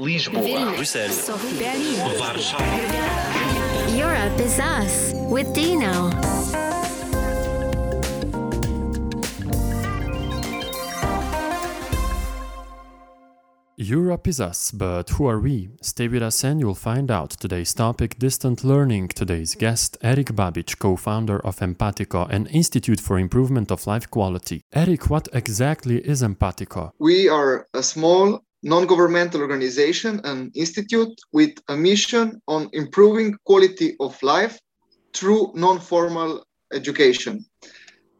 Lisboa, Bruxelas, Berlin. Warszawa. Europe is us with Dino. Europe is us, but who are we? Stay with us and you'll find out. Today's topic distant learning. Today's guest, Erik Babič, co founder of Empatiko, an institute for improvement of life quality. Erik, what exactly is Empatiko? We are a small non governmental organization, and institute with a mission on improving quality of life through non formal education.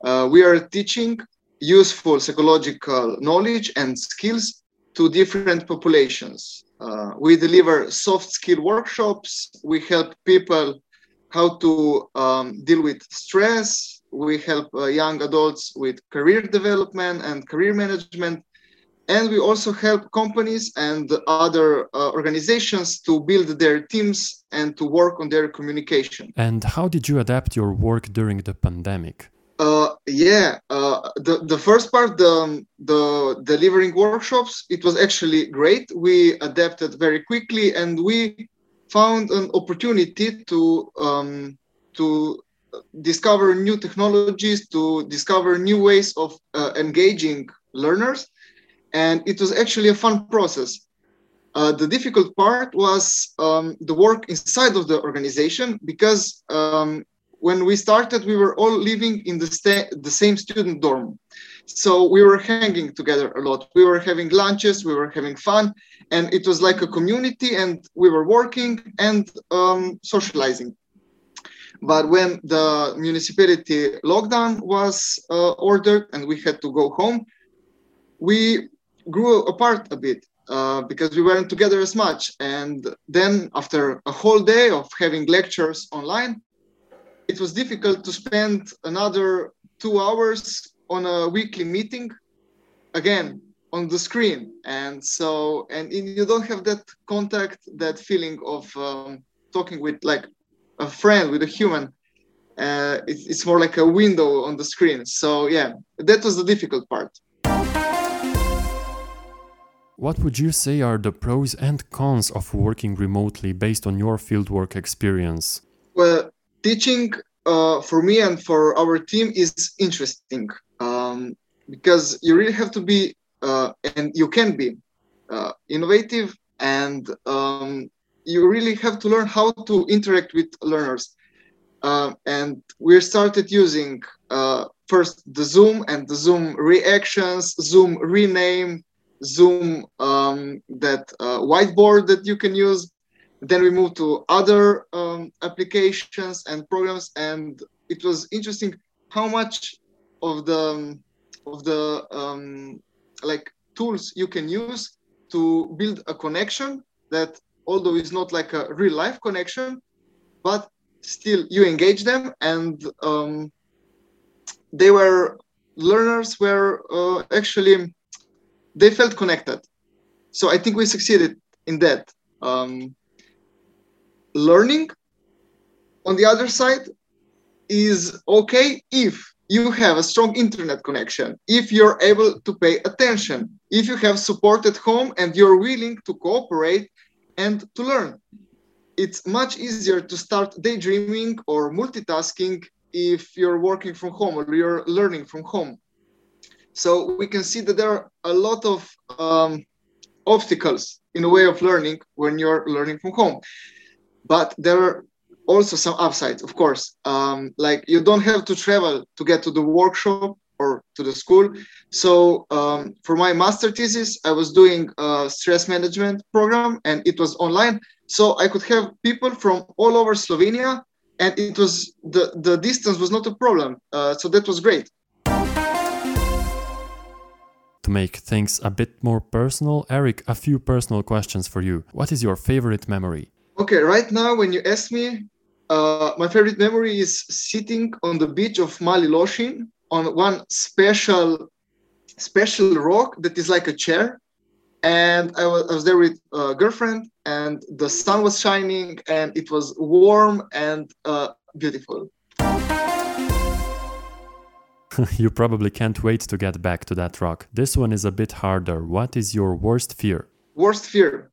Uh, we are teaching useful psychological knowledge and skills to different populations. Uh, we deliver soft skill workshops. We help people how to um, deal with stress. We help uh, young adults with career development and career management. And we also help companies and other uh, organizations to build their teams and to work on their communication. And how did you adapt your work during the pandemic? Uh, yeah, uh, the the first part, the the delivering workshops, it was actually great. We adapted very quickly, and we found an opportunity to um, to discover new technologies, to discover new ways of uh, engaging learners, and it was actually a fun process. Uh, the difficult part was um, the work inside of the organization because um, when we started, we were all living in the, the same student dorm. So we were hanging together a lot. We were having lunches, we were having fun, and it was like a community, and we were working and um, socializing. But when the municipality lockdown was uh, ordered and we had to go home, we grew apart a bit. Uh, because we weren't together as much. And then, after a whole day of having lectures online, it was difficult to spend another two hours on a weekly meeting again on the screen and so and you don't have that contact that feeling of um, talking with like a friend with a human uh, it's, it's more like a window on the screen so yeah that was the difficult part What would you say are the pros and cons of working remotely based on your fieldwork experience? well teaching uh, for me and for our team is interesting um, because you really have to be uh, and you can be uh, innovative and um, you really have to learn how to interact with learners uh, and we started using uh, first the zoom and the zoom reactions zoom rename zoom um, that uh, whiteboard that you can use. Then we moved to other um, applications and programs. And it was interesting how much of the of the um, like tools you can use to build a connection that although it's not like a real life connection but still you engage them. And um, they were learners were uh, actually they felt connected so i think we succeeded in that um, learning on the other side is okay if you have a strong internet connection, if you're able to pay attention, if you have support at home and you're willing to cooperate and to learn. It's much easier to start daydreaming or multitasking if you're working from home or you're learning from home. So we can see that there are a lot of um, obstacles in the way of learning when you're learning from home. But there are also some upsides of course. Um, like you don't have to travel to get to the workshop or to the school. So um, for my master thesis i was doing a stress management program and it was online. So i could have people from all over slovenia and it was the, the distance was not a problem. Uh, so that was great make things a bit more personal, Erik, a few personal questions for you. What is your favorite memory? Okay, right now, when you ask me, uh, my favorite memory is sitting on the beach of Mali Lošinj on one special, special rock that is like a chair. And I was, I was there with a girlfriend, and the sun was shining, and it was warm and uh, beautiful. you probably can't wait to get back to that rock. This one is a bit harder. What is your worst fear? Worst fear.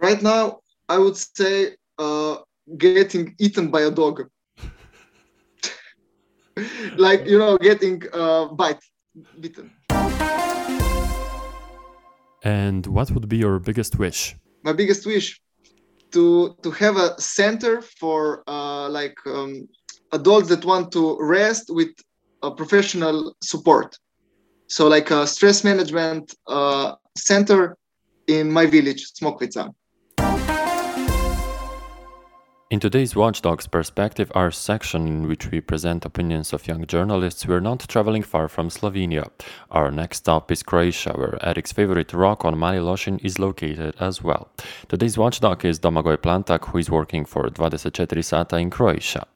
right now, I would say uh, getting eaten by a dog. like you know, getting uh, bite, bitten. And what would be your biggest wish? My biggest wish to to have a center for uh, like um, adults that want to rest with a professional support. So like a stress management uh, center in my village, Smokvica. In today's Watchdogs Perspective, our section in which we present opinions of young journalists, we're not traveling far from Slovenia. Our next stop is Croatia, where Erik's favorite rock on Mali Lošinj is located as well. Today's watchdog is Domagoj Plantak, who is working for 24 Sata in Croatia.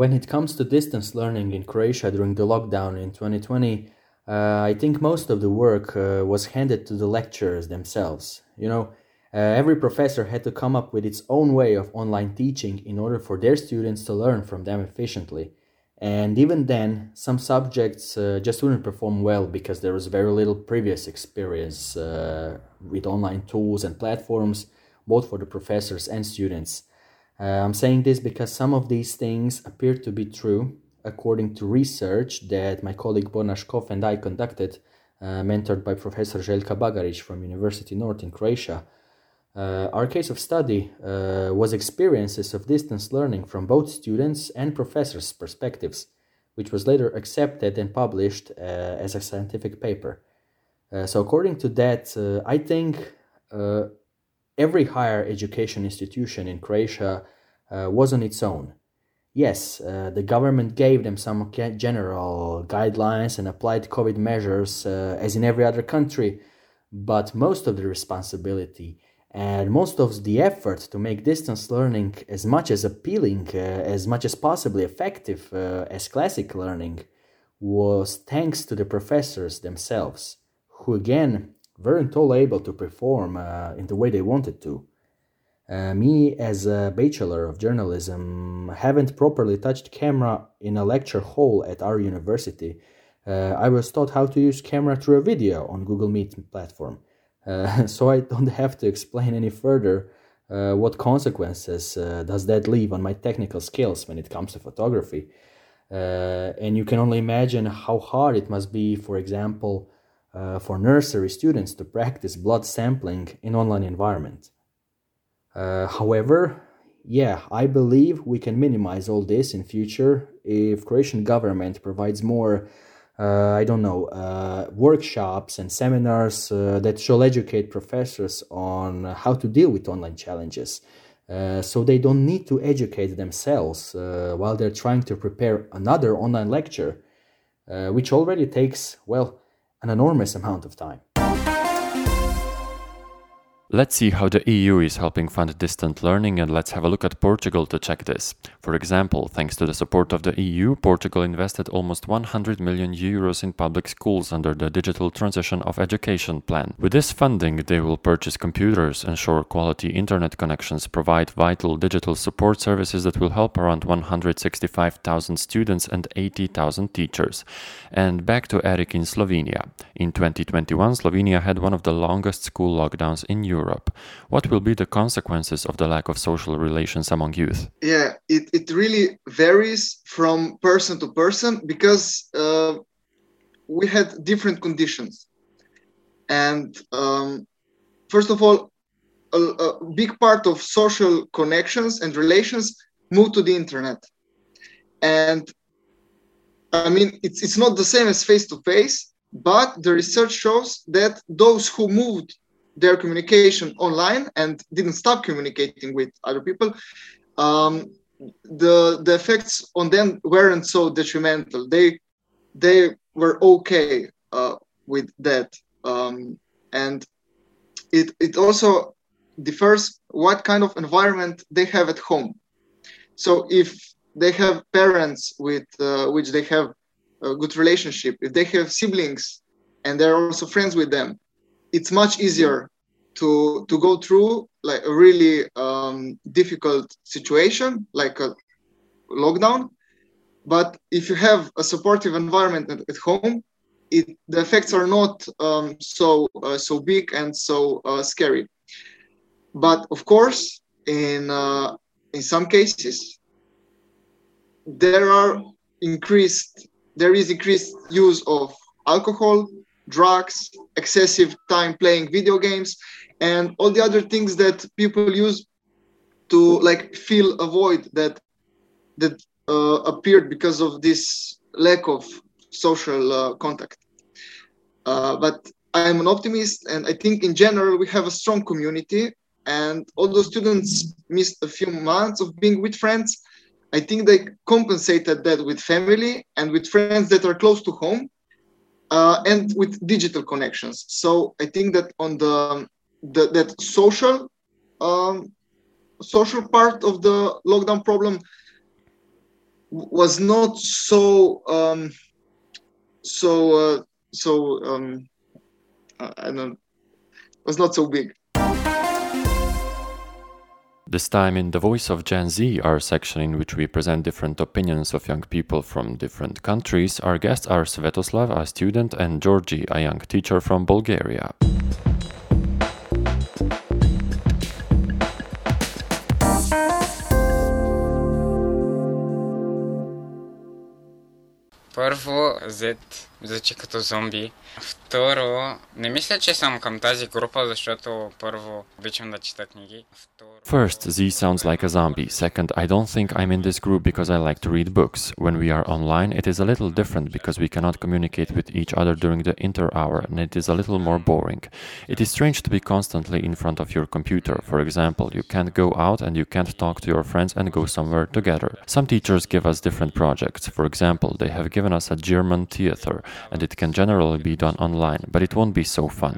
When it comes to distance learning in Croatia during the lockdown in 2020, uh, I think most of the work uh, was handed to the lecturers themselves. You know, uh, every professor had to come up with its own way of online teaching in order for their students to learn from them efficiently. And even then, some subjects uh, just wouldn't perform well because there was very little previous experience uh, with online tools and platforms, both for the professors and students. Uh, I'm saying this because some of these things appear to be true according to research that my colleague Borna Škof and I conducted, uh, mentored by Professor Željka Bagaric from University North in Croatia. Uh, our case of study uh, was experiences of distance learning from both students and professors' perspectives, which was later accepted and published uh, as a scientific paper. Uh, so, according to that, I think every higher education institution in Croatia uh, was on its own. Yes, uh, the government gave them some general guidelines and applied COVID measures uh, as in every other country, but most of the responsibility and most of the effort to make distance learning as much as appealing, uh, as much as possibly effective uh, as classic learning was thanks to the professors themselves, who again weren't all able to perform uh, in the way they wanted to. Uh, me, as a bachelor of journalism, haven't properly touched camera in a lecture hall at our university. Uh, I was taught how to use camera through a video on Google Meet platform, uh, so I don't have to explain any further uh, what consequences uh, does that leave on my technical skills when it comes to photography. And you can only imagine how hard it must be, for example, uh, for nursery students to practice blood sampling in online environment. Uh, however, yeah, I believe we can minimize all this in future if Croatian government provides more, uh, I don't know, uh, workshops and seminars uh, that shall educate professors on how to deal with online challenges. Uh, so they don't need to educate themselves while they're trying to prepare another online lecture, which already takes, well, an enormous amount of time. Let's see how the EU is helping fund distant learning and let's have a look at Portugal to check this. For example, thanks to the support of the EU, Portugal invested almost 100 million euros in public schools under the Digital Transition of Education plan. With this funding, they will purchase computers, ensure quality internet connections, provide vital digital support services that will help around 165,000 students and 80,000 teachers. And back to Erik in Slovenia. In 2021, Slovenia had one of the longest school lockdowns in Europe. Europe. What will be the consequences of the lack of social relations among youth? Yeah, it, it really varies from person to person because uh, we had different conditions. And um, first of all, a, a big part of social connections and relations moved to the internet. And I mean, it's, it's not the same as face to face, but the research shows that those who moved their communication online and didn't stop communicating with other people, um, the the effects on them weren't so detrimental. They they were okay uh, with that, um, and it it also differs what kind of environment they have at home. So if they have parents with uh, which they have a good relationship, if they have siblings and they're also friends with them, it's much easier to to go through like a really um, difficult situation like a lockdown but if you have a supportive environment at, at home, it, the effects are not um, so uh, so big and so uh, scary. But of course, in uh, in some cases, there are increased there is increased use of alcohol, drugs, excessive time playing video games, and all the other things that people use to like fill a void that that uh, appeared because of this lack of social uh, contact. Uh, but I'm an optimist, and I think in general we have a strong community. And although students missed a few months of being with friends, I think they compensated that with family and with friends that are close to home, uh, and with digital connections. So I think that on the, the that social um, social part of the lockdown problem was not so um, so uh, so um, I don't was not so big. This time in The Voice of Gen Z, our section in which we present different opinions of young people from different countries, our guests are Svetoslav, a student, and Georgi, a young teacher from Bulgaria. Първо, Z звучи като зомби. Второ, не мисля, че съм към тази група, защото първо обичам да чета книги. Второ... First, Z sounds like a zombie. Second, I don't think I'm in this group because I like to read books. When we are online, it is a little different because we cannot communicate with each other during the inter hour and it is a little more boring. It is strange to be constantly in front of your computer. For example, you can't go out and you can't talk to your friends and go somewhere together. Some teachers give us different projects. For example, they have given us a German theater and it can generally be done online, but it won't be so fun.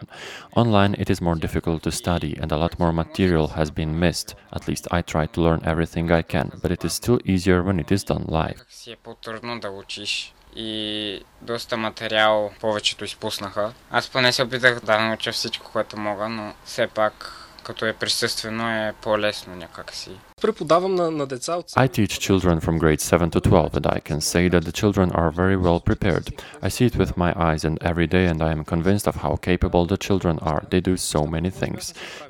Online, it is more difficult to study and a lot more material has been missed. At least I try to learn everything I can, but it is still easier when it is done live. Как си е по-трудно да учиш и доста материал повечето изпуснаха. Аз поне се опитах да науча всичко, което мога, но все пак като е присъствено е по-лесно някакси. Преподавам на, на деца от I teach children from grades 7 to 12, and I can say that the children are very well prepared. I see it with my eyes and every day, and I am convinced of how capable the children are. They do so many things.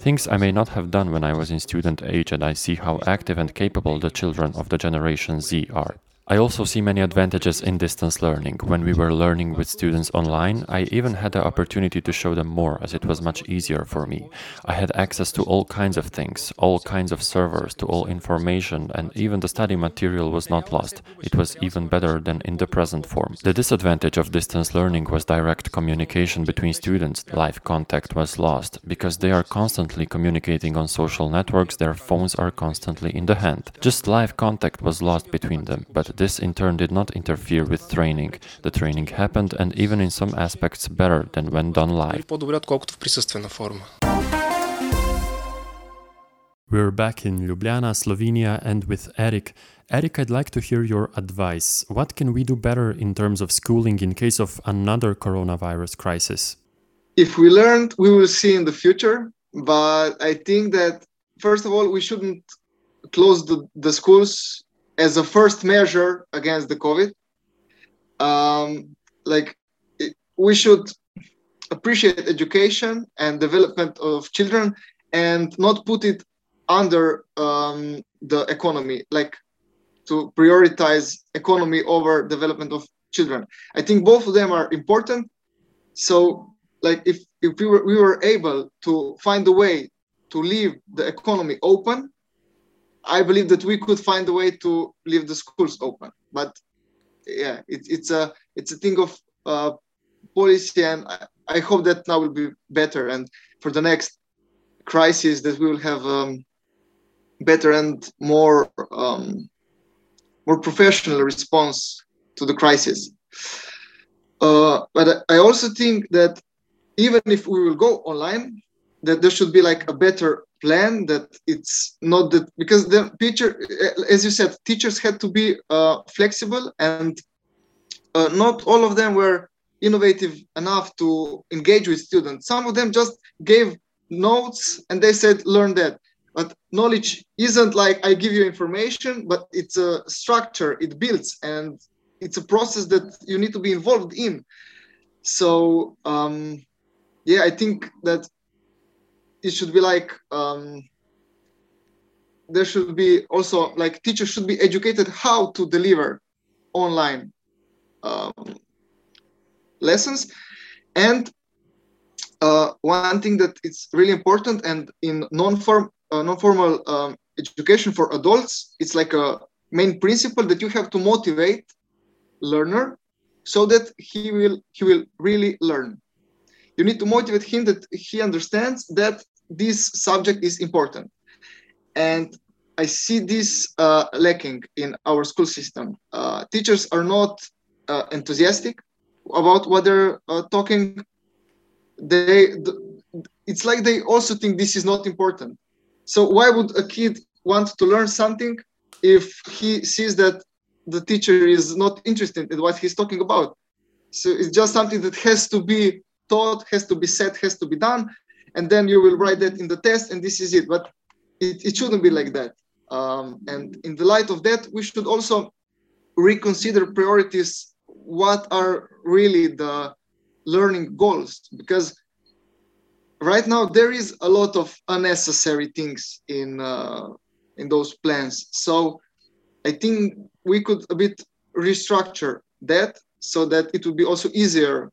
Things I may not have done when I was in student age, and I see how active and capable the children of the Generation Z are. I also see many advantages in distance learning. When we were learning with students online, I even had the opportunity to show them more as it was much easier for me. I had access to all kinds of things, all kinds of servers, to all information, and even the study material was not lost. It was even better than in the present form. The disadvantage of distance learning was direct communication between students. Live contact was lost. Because they are constantly communicating on social networks, their phones are constantly in the hand. Just live contact was lost between them, but this in turn did not interfere with training. The training happened and even in some aspects better than when done live. We're back in Ljubljana, Slovenia, and with Erik. Erik, I'd like to hear your advice. What can we do better in terms of schooling in case of another coronavirus crisis? If we learned, we will see in the future. But I think that, first of all, we shouldn't close the, the schools as a first measure against the COVID. Um, like it, we should appreciate education and development of children and not put it under um, the economy, like to prioritize economy over development of children. I think both of them are important. So, like if if we were we were able to find a way to leave the economy open, I believe that we could find a way to leave the schools open. But yeah, it, it's a it's a thing of uh, policy, and I, I hope that now will be better. And for the next crisis, that we will have um, better and more um, more professional response to the crisis. Uh, but I also think that even if we will go online, that there should be like a better plan. That it's not that because the teacher, as you said, teachers had to be uh, flexible, and uh, not all of them were innovative enough to engage with students. Some of them just gave notes and they said, "Learn that." but knowledge isn't like I give you information, but it's a structure, it builds, and it's a process that you need to be involved in. So, um, yeah, I think that it should be like um, there should be also like teachers should be educated how to deliver online um, lessons. And uh, one thing that is really important and in non-form uh, non-formal um, education for adults it's like a main principle that you have to motivate learner so that he will he will really learn. You need to motivate him that he understands that this subject is important. And i see this uh, lacking in our school system. Uh, teachers are not uh, enthusiastic about what they're uh, talking. They it's like they also think this is not important. So why would a kid want to learn something if he sees that the teacher is not interested in what he's talking about? So it's just something that has to be taught has to be said has to be done and then you will write that in the test and this is it. But it, it shouldn't be like that. Um, and in the light of that we should also reconsider priorities what are really the learning goals? Because right now there is a lot of unnecessary things in uh, in those plans. So i think we could a bit restructure that so that it would be also easier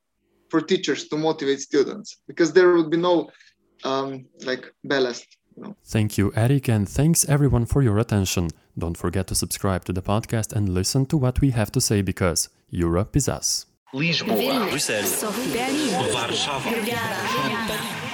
for teachers to motivate students because there would be no um, like ballast you know? Thank you, Erik, and thanks everyone for your attention. Don't forget to subscribe to the podcast and listen to what we have to say because Europe is us. Lisboa, Vilnius, Berlin, Warszawa, Ljubljana,